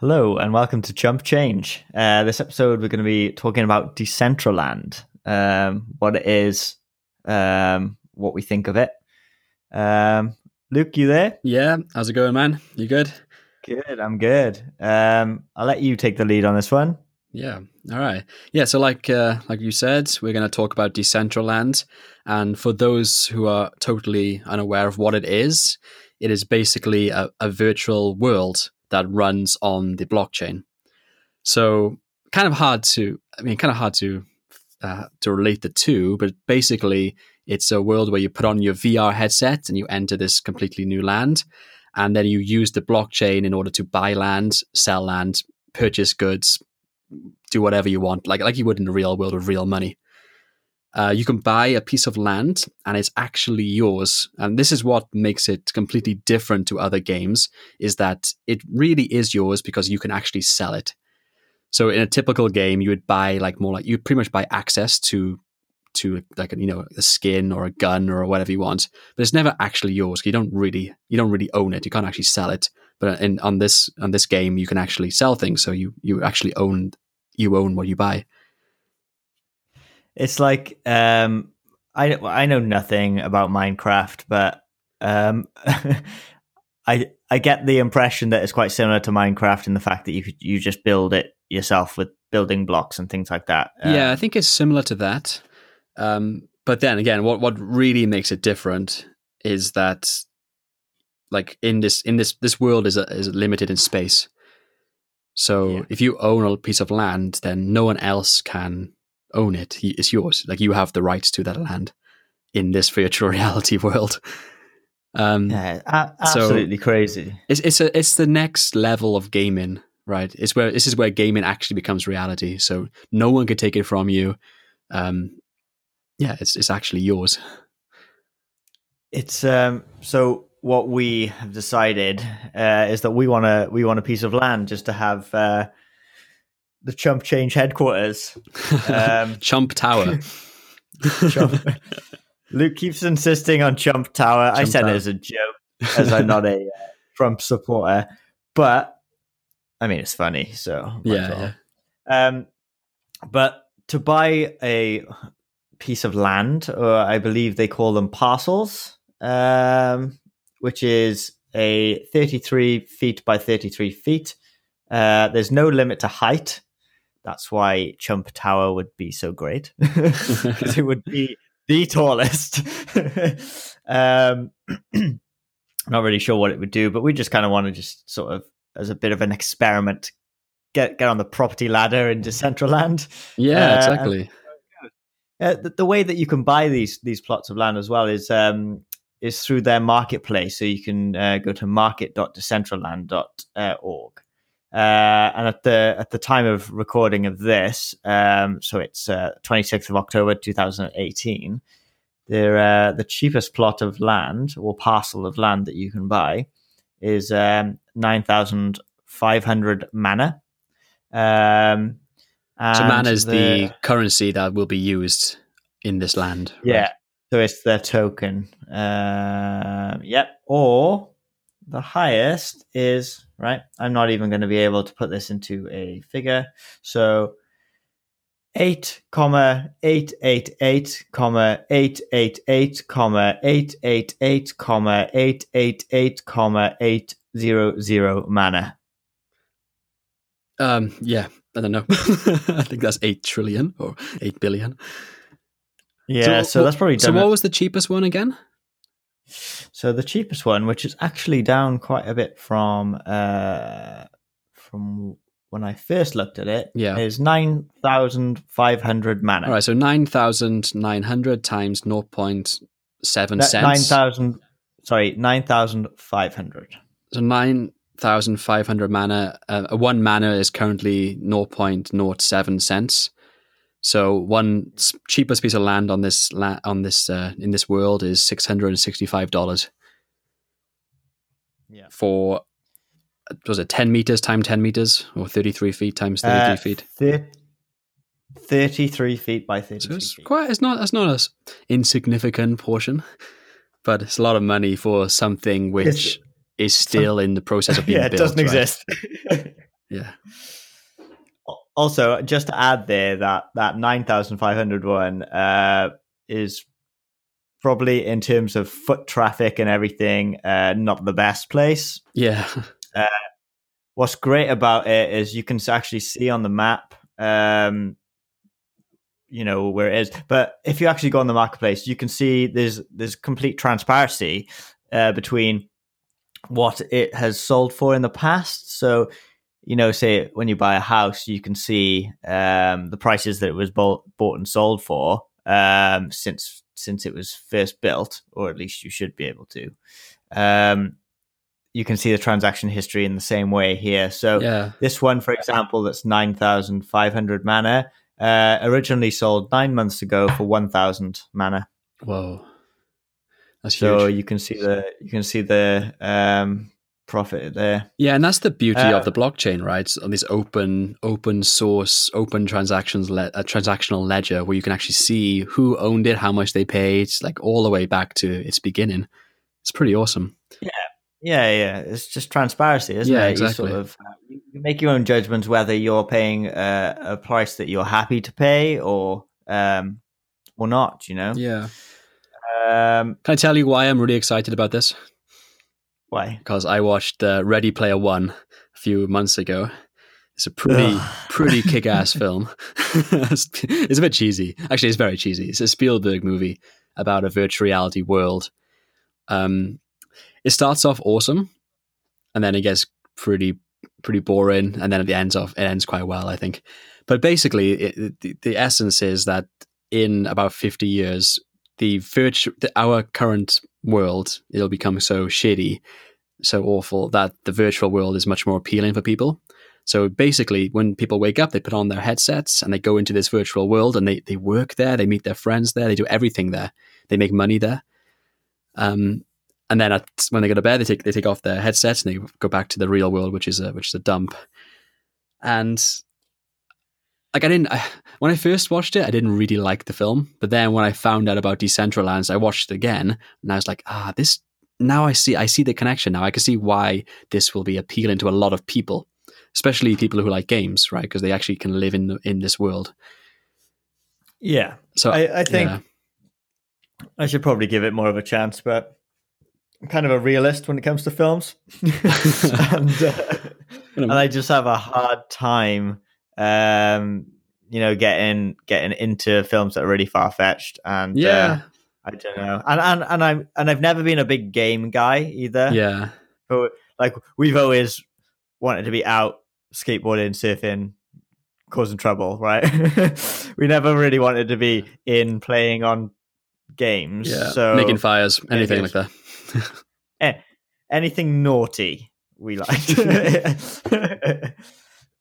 Hello and welcome to Chump Change. Uh, this episode, we're going to be talking about Decentraland, um, what it is, um, what we think of it. Um, Luke, you there? Yeah, how's it going, man? You good? Good, I'm good. Um, I'll let you take the lead on this one. Yeah. All right. Yeah. So, like, uh, like you said, we're going to talk about Decentraland, and for those who are totally unaware of what it is, it is basically a, a virtual world that runs on the blockchain. So, kind of hard to, I mean, kind of hard to uh, to relate the two, but basically, it's a world where you put on your VR headset and you enter this completely new land, and then you use the blockchain in order to buy land, sell land, purchase goods, do whatever you want, like like you would in the real world with real money. Uh, you can buy a piece of land and it's actually yours. And this is what makes it completely different to other games is that it really is yours because you can actually sell it. So in a typical game, you would buy like more like you pretty much buy access to to like you know a skin or a gun or whatever you want, but it's never actually yours. You don't really you don't really own it. You can't actually sell it. But in on this on this game, you can actually sell things. So you you actually own you own what you buy. It's like um, I I know nothing about Minecraft, but um, I I get the impression that it's quite similar to Minecraft in the fact that you you just build it yourself with building blocks and things like that. Um, yeah, I think it's similar to that. Um, but then again, what what really makes it different is that like in this in this this world is a, is limited in space. So yeah. if you own a piece of land, then no one else can own it. It's yours. Like you have the rights to that land in this virtual reality world. Um, yeah, a- absolutely so crazy. It's it's a it's the next level of gaming, right? It's where this is where gaming actually becomes reality. So no one can take it from you. Um, yeah, it's it's actually yours. It's um so what we have decided uh, is that we want a we want a piece of land just to have uh, the Chump Change headquarters. Um, Chump Tower. Chump. Luke keeps insisting on Chump Tower. Chump I said Tower. it as a joke, as I'm not a uh, Trump supporter, but I mean it's funny. So yeah, yeah. Um, but to buy a piece of land, or I believe they call them parcels, um, which is a 33 feet by 33 feet. Uh, there's no limit to height. That's why Chump Tower would be so great because it would be the tallest. um, not really sure what it would do, but we just kind of want to just sort of as a bit of an experiment get get on the property ladder in Decentraland. Yeah, uh, exactly. Uh, the, the, way that you can buy these these plots of land as well is um, is through their marketplace. So you can uh, go to market.decentraland.org. Uh, and at the at the time of recording of this, um, so it's uh, 26th of October 2018. The uh, the cheapest plot of land or parcel of land that you can buy is um, 9,500 mana. Um, so mana is the, the, currency that will be used in this land. Yeah, right? so it's their token. Uh, yep, or the highest is right. I'm not even going to be able to put this into a figure. So eight comma eight eight eight comma eight eight eight comma eight eight eight comma eight eight eight comma eight zero zero mana. Um. Yeah. I don't know. I think that's eight trillion or eight billion. Yeah. So, so that's probably. so what was the cheapest one again? So the cheapest one, which is actually down quite a bit from uh, from when I first looked at it, yeah. is nine thousand five hundred mana. All right, so nine thousand nine hundred times zero point seven cents. Nine thousand. Sorry, nine thousand five hundred. So nine thousand five hundred mana. Uh, one mana is currently zero point zero seven cents. So one cheapest piece of land on this la- on this uh, in this world is six hundred and sixty five dollars. Yeah. For was it ten meters times ten meters or thirty three feet times thirty three uh, feet? Thirty three feet by thirty. So it's feet. quite. It's not. It's not a insignificant portion, but it's a lot of money for something which is still in the process of being yeah, built. it doesn't right? exist. Yeah. Also, just to add there that that nine thousand five hundred one uh, is probably in terms of foot traffic and everything, uh, not the best place. Yeah. Uh, what's great about it is you can actually see on the map, um, you know where it is. But if you actually go on the marketplace, you can see there's there's complete transparency uh, between what it has sold for in the past. So, you know, say when you buy a house, you can see um, the prices that it was bought, bought and sold for um, since since it was first built, or at least you should be able to. Um, you can see the transaction history in the same way here. So Yeah. this one, for example, that's nine thousand five hundred mana, uh, originally sold nine months ago for one thousand mana. Whoa. That's So huge. you can see the you can see the um, profit there. Yeah, and that's the beauty Uh, of the blockchain, right? On this open, open source, open transactions, le- a transactional ledger where you can actually see who owned it, how much they paid, like all the way back to its beginning. It's pretty awesome. Yeah, yeah. Yeah. It's just transparency, isn't Yeah, it? exactly. You sort of uh, you you make your own judgments whether you're paying uh, a price that you're happy to pay or um, or not. You know. Yeah. Um, Can I tell you why I'm really excited about this? Why? Because I watched uh, Ready Player One a few months ago. It's a pretty, Ugh. pretty kick-ass film. it's a bit cheesy. Actually, it's very cheesy. It's a Spielberg movie about a virtual reality world. Um, it starts off awesome, and then it gets pretty, pretty boring, and then at the end of it ends quite well, I think. But basically, it, the, the essence is that in about fifty years, the virtu- the, our current world it'll become so shitty, so awful that the virtual world is much more appealing for people. So basically, when people wake up, they put on their headsets and they go into this virtual world and they, they work there, they meet their friends there, they do everything there, they make money there. Um, and then at, when they go to bed, they take they take off their headsets and they go back to the real world, which is a which is a dump. And like I didn't I, when I first watched it, I didn't really like the film. But then when I found out about Decentralands, I watched it again, and I was like, ah, this. Now I see I see the connection. Now I can see why this will be appealing to a lot of people, especially people who like games, right? Because they actually can live in in this world. Yeah, So I, I think yeah. I should probably give it more of a chance, but I'm kind of a realist when it comes to films, and, uh, and I just have a hard time, um, you know, getting getting into films that are really far fetched. And uh, yeah, I don't know, and and and I'm and I've never been a big game guy either. yeah, But, like we've always wanted to be out skateboarding, surfing, causing trouble, right? we never really wanted to be in playing on games. yeah. So Making fires, anything like that. anything naughty we liked.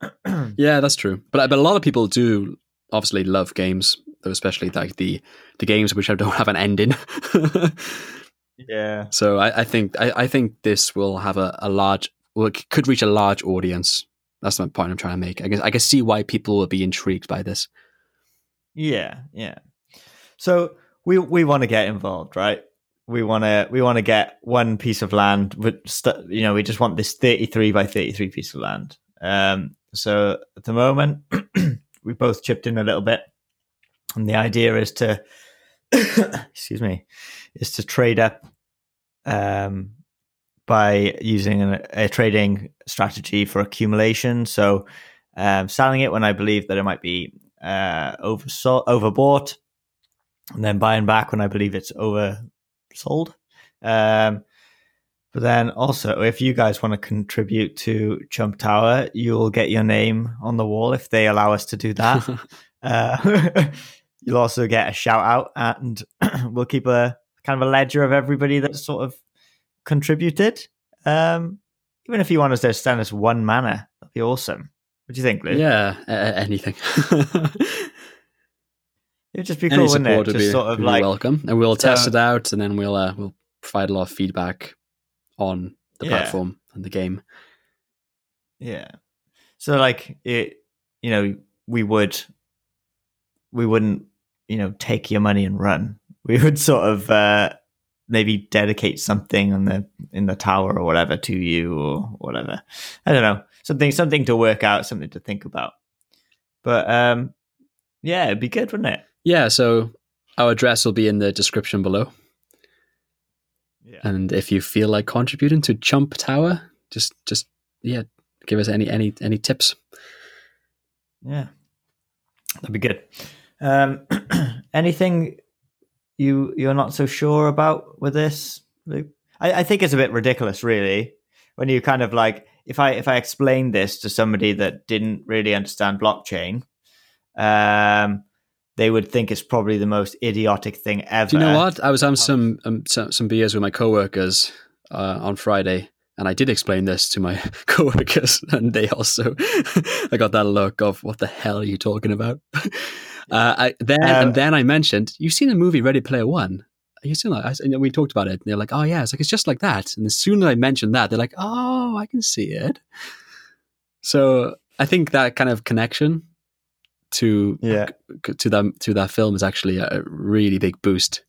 Yeah, that's true. But but a lot of people do obviously love games, though especially like the the games which don't have an ending. yeah. so I, I think I, I think this will have a, a large well, could reach a large audience. That's the point I'm trying to make. I guess I can see why people will be intrigued by this. Yeah, yeah. So we we want to get involved, right? We want to we want to get one piece of land. With st- you know, we just want this thirty three by thirty three piece of land. Um, so at the moment, we both chipped in a little bit, and the idea is to, excuse me, is to trade up, um, by using a, a trading strategy for accumulation. So, um, selling it when I believe that it might be uh, oversold, overbought, and then buying back when I believe it's oversold. Um, but then also, if you guys want to contribute to Chump Tower, you'll get your name on the wall if they allow us to do that. uh, you'll also get a shout out, and we'll keep a kind of a ledger of everybody that sort of contributed. Um, even if you want us to send us one mana, that'd be awesome. What do you think, Lou? yeah, a- anything. It'd just be Any cool, wouldn't it? would Just be, sort of like, welcome, and we'll test it out, and then we'll uh, we'll provide a lot of feedback on the Yeah. platform and the game. yeah. So like it, you know, we would, we wouldn't, you know, take your money and run. We would sort of uh, maybe dedicate something on the in the tower or whatever to you or whatever. I don't know something something to work out, something to think about. But um, yeah, it'd be good, wouldn't it? Yeah. So our address will be in the description below. Yeah. And if you feel like contributing to Chump Tower, just just yeah, give us any any any tips. Yeah, that'd be good. Um, anything you you're not so sure about with this? Luke? I, I think it's a bit ridiculous, really, when you kind of like if I if I explained this to somebody that didn't really understand blockchain, um, they would think it's probably the most idiotic thing ever. Do you know what? I was having some um, some, some beers with my coworkers uh, on Friday, and I did explain this to my coworkers, and they also I got that look of what the hell are you talking about? uh, I, then Um, and then I mentioned you've seen the movie Ready Player One. You seen that? I, and we talked about it. And they're like, "Oh yeah," it's like it's just like that. And as soon as I mentioned that, they're like, "Oh, I can see it." So I think that kind of connection to Yeah, to that to that film is actually a really big boost.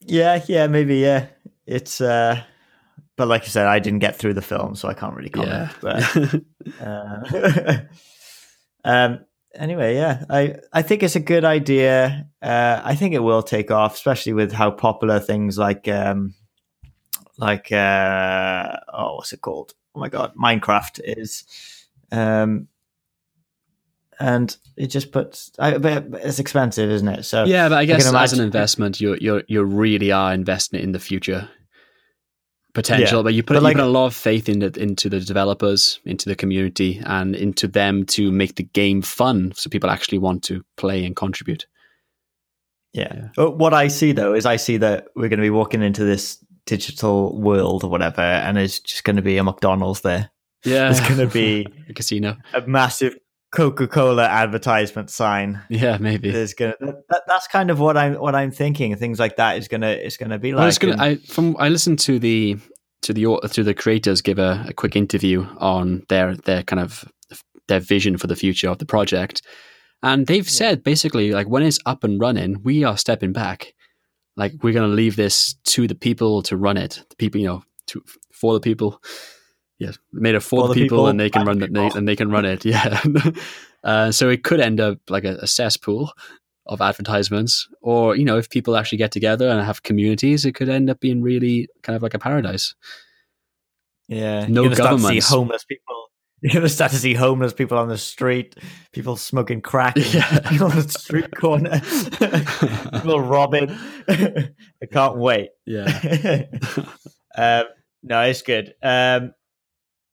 yeah, yeah, maybe, yeah. It's uh, but like you said, I didn't get through the film, so I can't really comment. But Uh, um, anyway, yeah, I, I think it's a good idea. Uh, I think it will take off, especially with how popular things like um, like uh, oh, what's it called? Oh my god, Minecraft is. Um, and it just puts. I, but it's expensive, isn't it? So yeah, but I guess can as an investment, you you you really are investing in the future potential. Yeah, but you put but you put a lot of faith in it, into the developers, into the community, and into them to make the game fun, so people actually want to play and contribute. Yeah. Yeah. But what I see though is I see that we're going to be walking into this digital world or whatever, and it's just going to be a McDonald's there. Yeah, It's going to be a casino. a massive Coca Cola advertisement sign. Yeah, maybe. There's gonna that, that's kind of what I'm what I'm thinking. Things like that is gonna it's gonna be Well, like. it's gonna, and- I from I listened to the to the to the creators give a, a quick interview on their their kind of their vision for the future of the project, and they've said basically like when it's up and running, we are stepping back, like we're gonna leave this to the people to run it, the people you know to for the people. Yes, made it for, the, people, and they can run the. They, and they can run it. Yeah, uh, so it could end up like a, a cesspool of advertisements or you know if people actually get together and have communities it could end up being really kind of like a paradise yeah, no you're gonna start to see homeless people. You're gonna start to see homeless people on the street, people smoking crack Yeah. on the street corner, people robbing. I can't wait. yeah um, no, it's good. Um,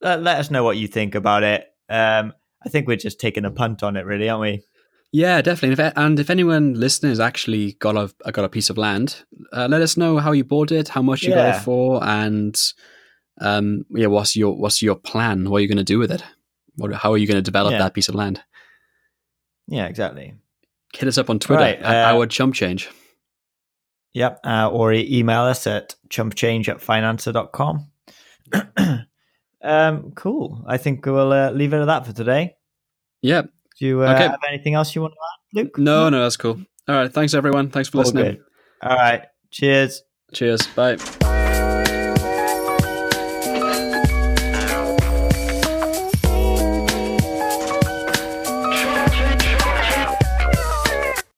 let, let us know what you think about it. Um, I think we're just taking a punt on it, really, aren't we? yeah definitely If- and if anyone listening has actually got a got a piece of land uh, let us know how you bought it how much you got Yeah. it for and um yeah what's your what's your plan what are you going to do with it what, how are you going to develop Yeah. that piece of land Yeah, exactly. hit us up on twitter Right, at uh, our chump change Yep. Uh, or email us at chumpchange at financer.com. um, cool. I think we'll uh, leave it at that for today. yeah Do you uh, Okay. have anything else you want to add, Luke? no no that's cool all right thanks everyone thanks for All listening good. All right. Cheers. cheers bye